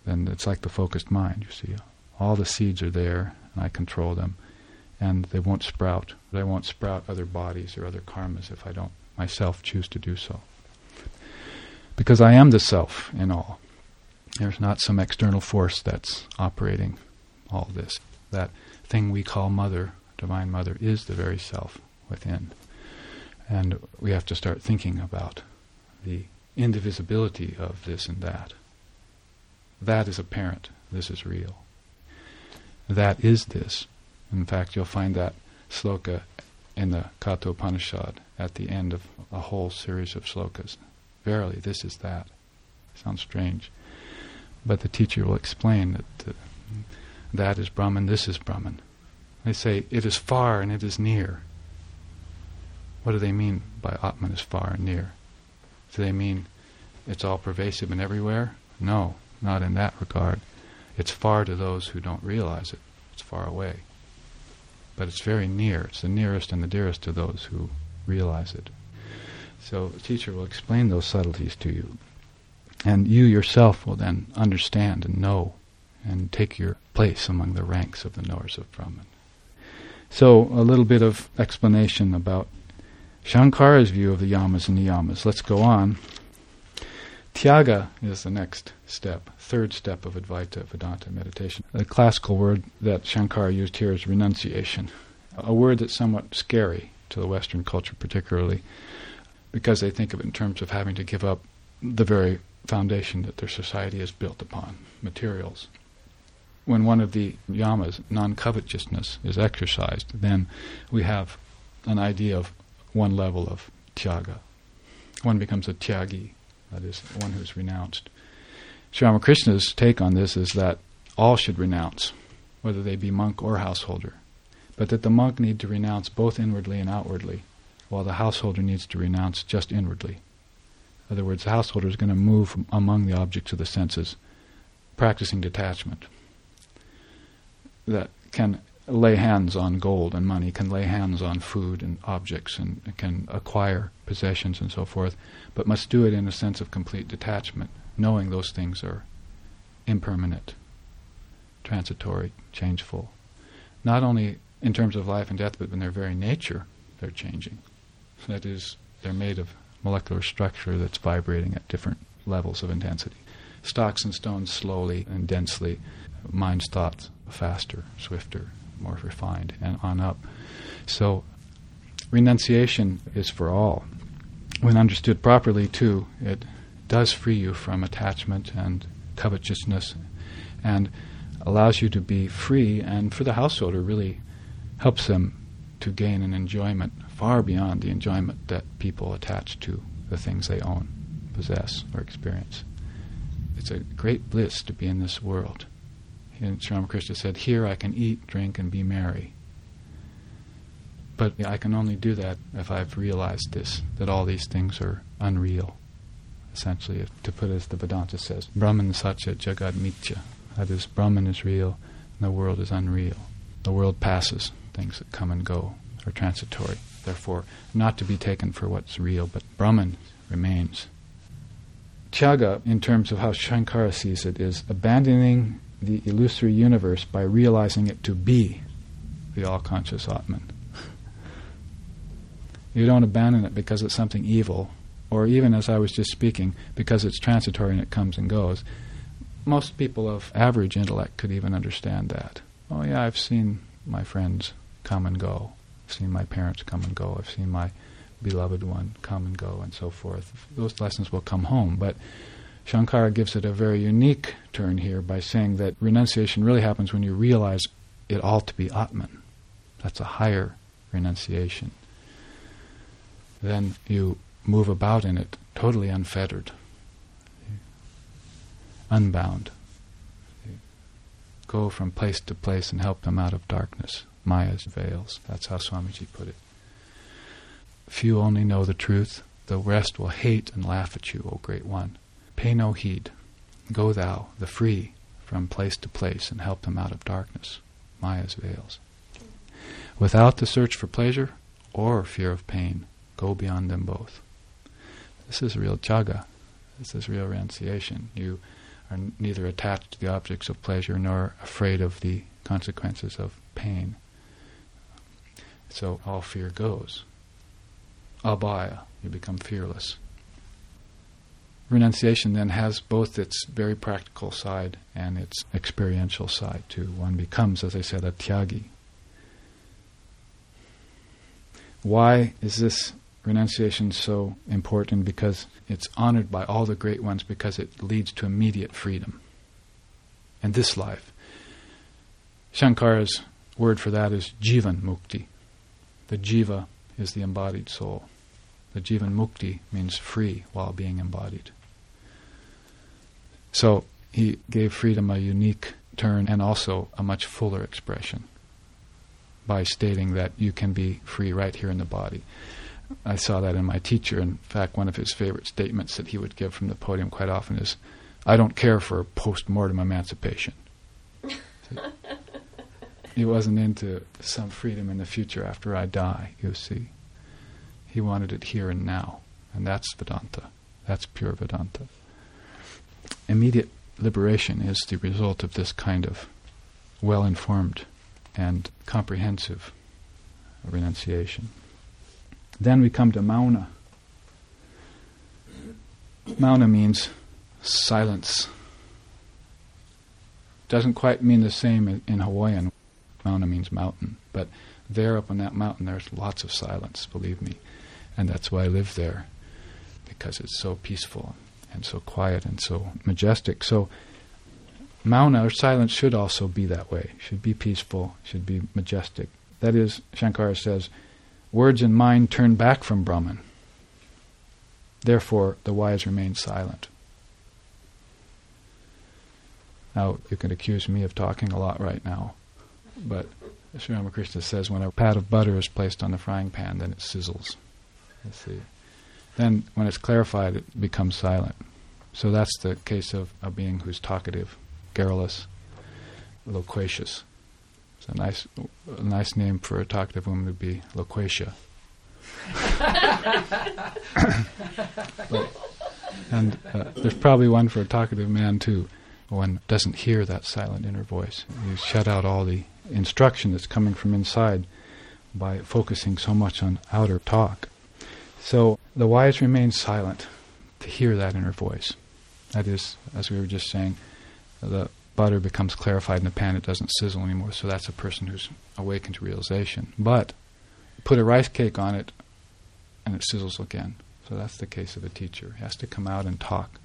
then it's like the focused mind, you see. All the seeds are there, and I control them and they won't sprout. They won't sprout other bodies or other karmas if I don't myself choose to do so. Because I am the self in all. There's not some external force that's operating all this. That thing we call Mother, Divine Mother, is the very self within. And we have to start thinking about the indivisibility of this and that. That is apparent. This is real. That is this. In fact, you'll find that sloka in the Katha Upanishad at the end of a whole series of slokas. Verily, this is that. Sounds strange. But the teacher will explain that that is Brahman, this is Brahman. They say it is far and it is near. What do they mean by Atman is far and near? Do they mean it's all pervasive and everywhere? No, not in that regard. It's far to those who don't realize it. It's far away but it's very near. It's the nearest and the dearest to those who realize it. So the teacher will explain those subtleties to you. And you yourself will then understand and know and take your place among the ranks of the knowers of Brahman. So a little bit of explanation about Shankara's view of the yamas and niyamas. Let's go on. Tyaga is the next step, third step of Advaita Vedanta meditation. The classical word that Shankara used here is renunciation, a word that's somewhat scary to the Western culture, particularly because they think of it in terms of having to give up the very foundation that their society is built upon, materials. When one of the yamas, non covetousness, is exercised, then we have an idea of one level of tyaga. One becomes a tyagi, that is, one who's renounced. Sri Ramakrishna's take on this is that all should renounce, whether they be monk or householder, but that the monk need to renounce both inwardly and outwardly, while the householder needs to renounce just inwardly. In other words, the householder is going to move among the objects of the senses, practicing detachment. That can lay hands on gold and money, can lay hands on food and objects, and can acquire possessions and so forth, but must do it in a sense of complete detachment, knowing those things are impermanent, transitory, changeful. Not only in terms of life and death, but in their very nature, they're changing. That is, they're made of molecular structure that's vibrating at different levels of intensity. Stocks and stones slowly and densely, mind's thoughts faster, swifter, more refined, and on up. So, renunciation is for all. When understood properly, too, it does free you from attachment and covetousness and allows you to be free, and for the householder, really helps them to gain an enjoyment far beyond the enjoyment that people attach to the things they own, possess, or experience. It's a great bliss to be in this world and Sri Ramakrishna said, Here I can eat, drink, and be merry. But I can only do that if I've realized this, that all these things are unreal. Essentially, to put it as the Vedanta says, Brahman Satya Jagat Mithya. That is, Brahman is real, and the world is unreal. The world passes, things that come and go are transitory. Therefore, not to be taken for what's real, but Brahman remains. Tyaga, in terms of how Shankara sees it, is abandoning the illusory universe by realizing it to be the all conscious Atman. you don't abandon it because it's something evil, or even as I was just speaking, because it's transitory and it comes and goes. Most people of average intellect could even understand that. Oh, yeah, I've seen my friends come and go. I've seen my parents come and go. I've seen my beloved one come and go, and so forth. Those lessons will come home. But Shankara gives it a very unique turn here by saying that renunciation really happens when you realize it all to be Atman. That's a higher renunciation. Then you move about in it totally unfettered, unbound. Go from place to place and help them out of darkness, Maya's veils. That's how Swamiji put it. Few only know the truth, the rest will hate and laugh at you, O Great One. Pay no heed. Go thou, the free, from place to place and help them out of darkness, Maya's veils. Without the search for pleasure or fear of pain, go beyond them both. This is real tyaga. This is real renunciation. You are neither attached to the objects of pleasure nor afraid of the consequences of pain. So all fear goes. Abhaya, you become fearless renunciation then has both its very practical side and its experiential side too. One becomes, as I said, a tyagi. Why is this renunciation so important? Because it's honored by all the great ones because it leads to immediate freedom in this life. Shankara's word for that is jivan mukti. The jiva is the embodied soul. The jivan mukti means free while being embodied. So he gave freedom a unique turn and also a much fuller expression by stating that you can be free right here in the body. I saw that in my teacher. In fact, one of his favorite statements that he would give from the podium quite often is, I don't care for post mortem emancipation. he wasn't into some freedom in the future after I die, you see. He wanted it here and now. And that's Vedanta. That's pure Vedanta immediate liberation is the result of this kind of well informed and comprehensive renunciation. Then we come to Mauna. Mauna means silence. Doesn't quite mean the same in, Hawaiian. Mauna means mountain, but there up on that mountain there's lots of silence, believe me. And that's why I live there, because it's so peaceful and so quiet and so majestic. So Mauna or silence should also be that way, should be peaceful, should be majestic. That is, Shankara says, words and mind turn back from Brahman. Therefore, the wise remain silent. Now, you can accuse me of talking a lot right now, but Sri Ramakrishna says when a pat of butter is placed on the frying pan, then it sizzles. You see. Then, when it's clarified, it becomes silent. So that's the case of a being who's talkative, garrulous, loquacious. It's a nice, a nice name for a talkative woman would be Loquacia. but, and uh, there's probably one for a talkative man too. One doesn't hear that silent inner voice. You shut out all the instruction that's coming from inside by focusing so much on outer talk. So the wise remain silent to hear that inner voice. That is, as we were just saying, the butter becomes clarified in the pan, it doesn't sizzle anymore, so that's a person who's awakened to realization. But put a rice cake on it and it sizzles again. So that's the case of a teacher. He has to come out and talk.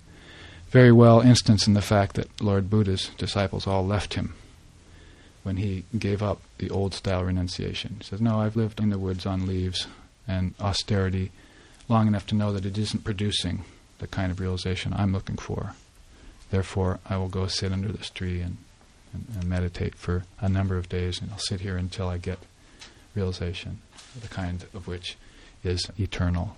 Very well instanced in the fact that Lord Buddha's disciples all left him when he gave up the old style renunciation. He says, No, I've lived in the woods on leaves and austerity long enough to know that it isn't producing the kind of realization I'm looking for. Therefore, I will go sit under this tree and, and, and meditate for a number of days, and I'll sit here until I get realization, the kind of which is eternal.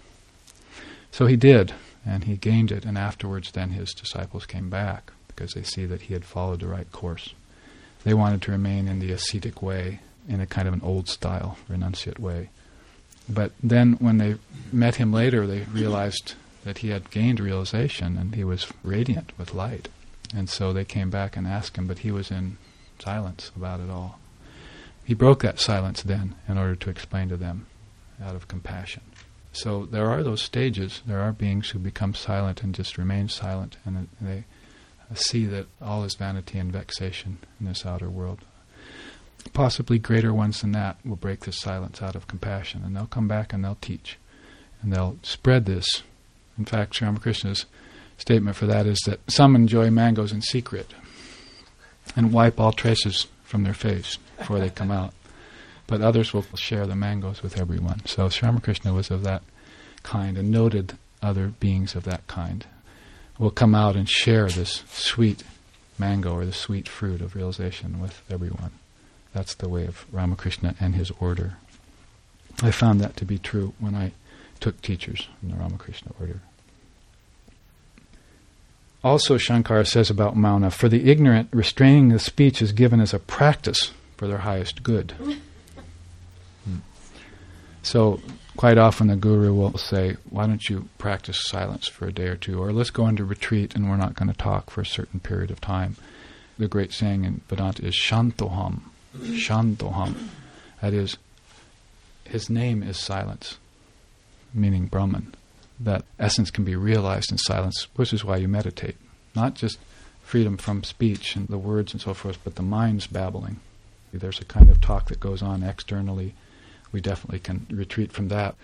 So he did, and he gained it, and afterwards, then his disciples came back because they see that he had followed the right course. They wanted to remain in the ascetic way, in a kind of an old style, renunciate way. But then, when they met him later, they realized that he had gained realization and he was radiant with light. And so they came back and asked him, but he was in silence about it all. He broke that silence then in order to explain to them out of compassion. So there are those stages. There are beings who become silent and just remain silent, and they see that all is vanity and vexation in this outer world. Possibly greater ones than that will break this silence out of compassion, and they'll come back and they'll teach, and they'll spread this in fact, Sri Ramakrishna's statement for that is that some enjoy mangoes in secret and wipe all traces from their face before they come out. But others will share the mangoes with everyone. So Sri Ramakrishna was of that kind and noted other beings of that kind will come out and share this sweet mango or the sweet fruit of realization with everyone. That's the way of Ramakrishna and his order. I found that to be true when I took teachers in the Ramakrishna order. Also, Shankara says about Mauna, for the ignorant, restraining the speech is given as a practice for their highest good. Hmm. So, quite often the guru will say, Why don't you practice silence for a day or two? Or let's go into retreat and we're not going to talk for a certain period of time. The great saying in Vedanta is Shantoham. Shantoham. That is, his name is silence, meaning Brahman that essence can be realized in silence, which is why you meditate. Not just freedom from speech and the words and so forth, but the mind's babbling. There's a kind of talk that goes on externally. We definitely can retreat from that.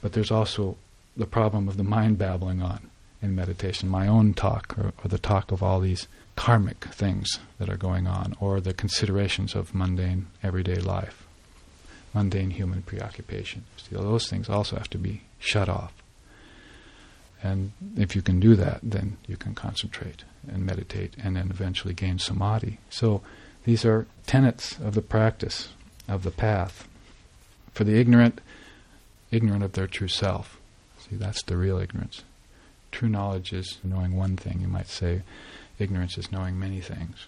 But there's also the problem of the mind babbling on in meditation, my own talk, or, or the talk of all these karmic things that are going on, or the considerations of mundane everyday life, mundane human preoccupation. So those things also have to be shut off. And if you can do that, then you can concentrate and meditate and then eventually gain samadhi. So these are tenets of the practice of the path. For the ignorant, ignorant of their true self. See, that's the real ignorance. True knowledge is knowing one thing, you might say. Ignorance is knowing many things.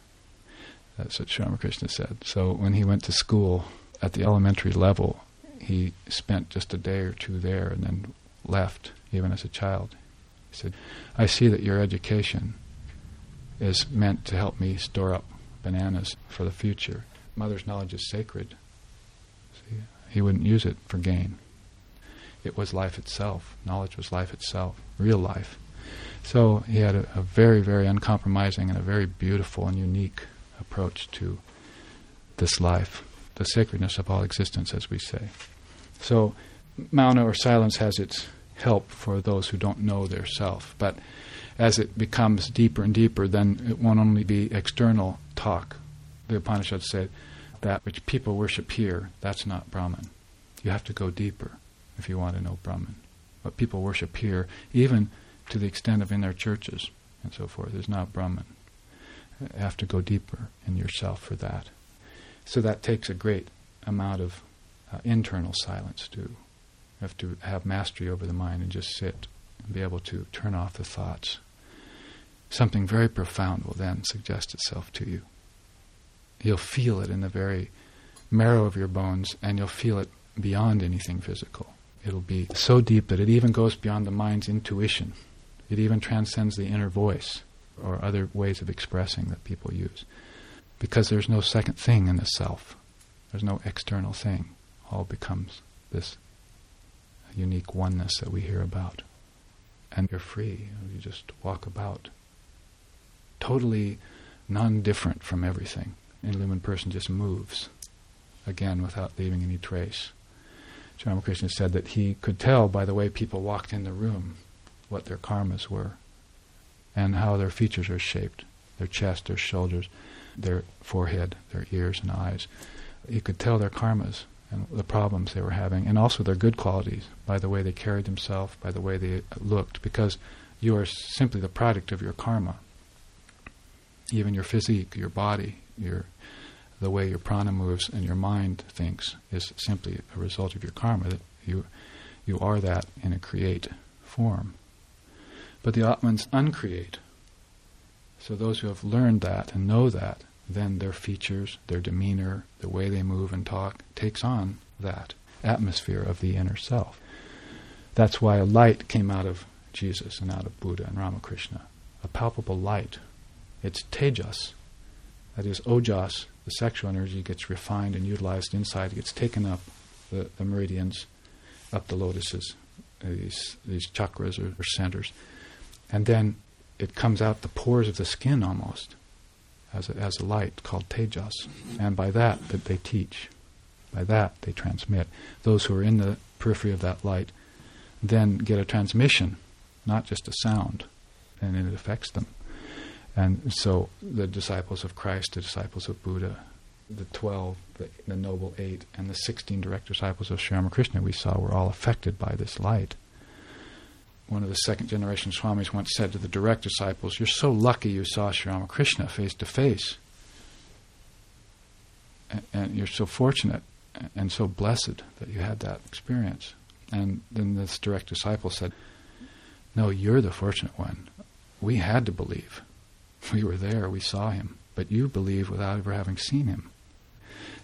That's what Sri Ramakrishna said. So when he went to school at the elementary level, he spent just a day or two there and then left, even as a child. He said, I see that your education is meant to help me store up bananas for the future. Mother's knowledge is sacred. See, he wouldn't use it for gain. it was life itself. Knowledge was life itself, real life. So he had a, a very, very uncompromising and a very beautiful and unique approach to this life, the sacredness of all existence, as we say. So, mauna or silence has its help for those who don't know their self. But as it becomes deeper and deeper, then it won't only be external talk. The Upanishads said that which people worship here, that's not Brahman. You have to go deeper if you want to know Brahman. What people worship here, even to the extent of in their churches and so forth, is not Brahman. You have to go deeper in yourself for that. So that takes a great amount of uh, internal silence too. You have to have mastery over the mind and just sit and be able to turn off the thoughts. Something very profound will then suggest itself to you. You'll feel it in the very marrow of your bones, and you'll feel it beyond anything physical. It'll be so deep that it even goes beyond the mind's intuition. It even transcends the inner voice or other ways of expressing that people use. Because there's no second thing in the self, there's no external thing. All becomes this unique oneness that we hear about. And you're free. You just walk about. Totally non different from everything. Illumined person just moves, again, without leaving any trace. Ramakrishna said that he could tell by the way people walked in the room what their karmas were and how their features are shaped their chest, their shoulders, their forehead, their ears and eyes. You could tell their karmas and the problems they were having, and also their good qualities by the way they carried themselves, by the way they looked, because you are simply the product of your karma. Even your physique, your body, your the way your prana moves and your mind thinks is simply a result of your karma. That you you are that in a create form. But the Atman's uncreate. So those who have learned that and know that, then their features, their demeanor, the way they move and talk takes on that atmosphere of the inner self. That's why a light came out of Jesus and out of Buddha and Ramakrishna. A palpable light. It's tejas. That is, ojas, the sexual energy, gets refined and utilized inside. It gets taken up the, the meridians, up the lotuses, these, these chakras or, or centers. And then it comes out the pores of the skin almost as a, as a light called tejas. And by that, that they teach. By that, they transmit. Those who are in the periphery of that light then get a transmission, not just a sound, and it affects them. And so the disciples of Christ, the disciples of Buddha, the 12, the, the Noble Eight, and the 16 direct disciples of Sri Ramakrishna we saw were all affected by this light. One of the second generation Swamis once said to the direct disciples, You're so lucky you saw Sri Ramakrishna face to face. And you're so fortunate and so blessed that you had that experience. And then this direct disciple said, No, you're the fortunate one. We had to believe. We were there, we saw him. But you believe without ever having seen him.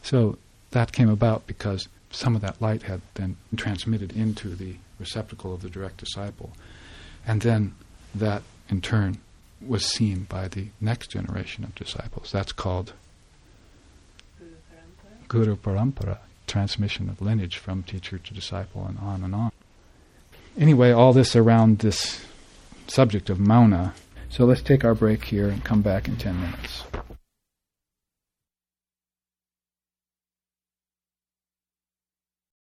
So that came about because some of that light had then transmitted into the receptacle of the direct disciple. And then that, in turn, was seen by the next generation of disciples. That's called Guru Parampara, transmission of lineage from teacher to disciple and on and on. Anyway, all this around this subject of mauna. So let's take our break here and come back in 10 minutes.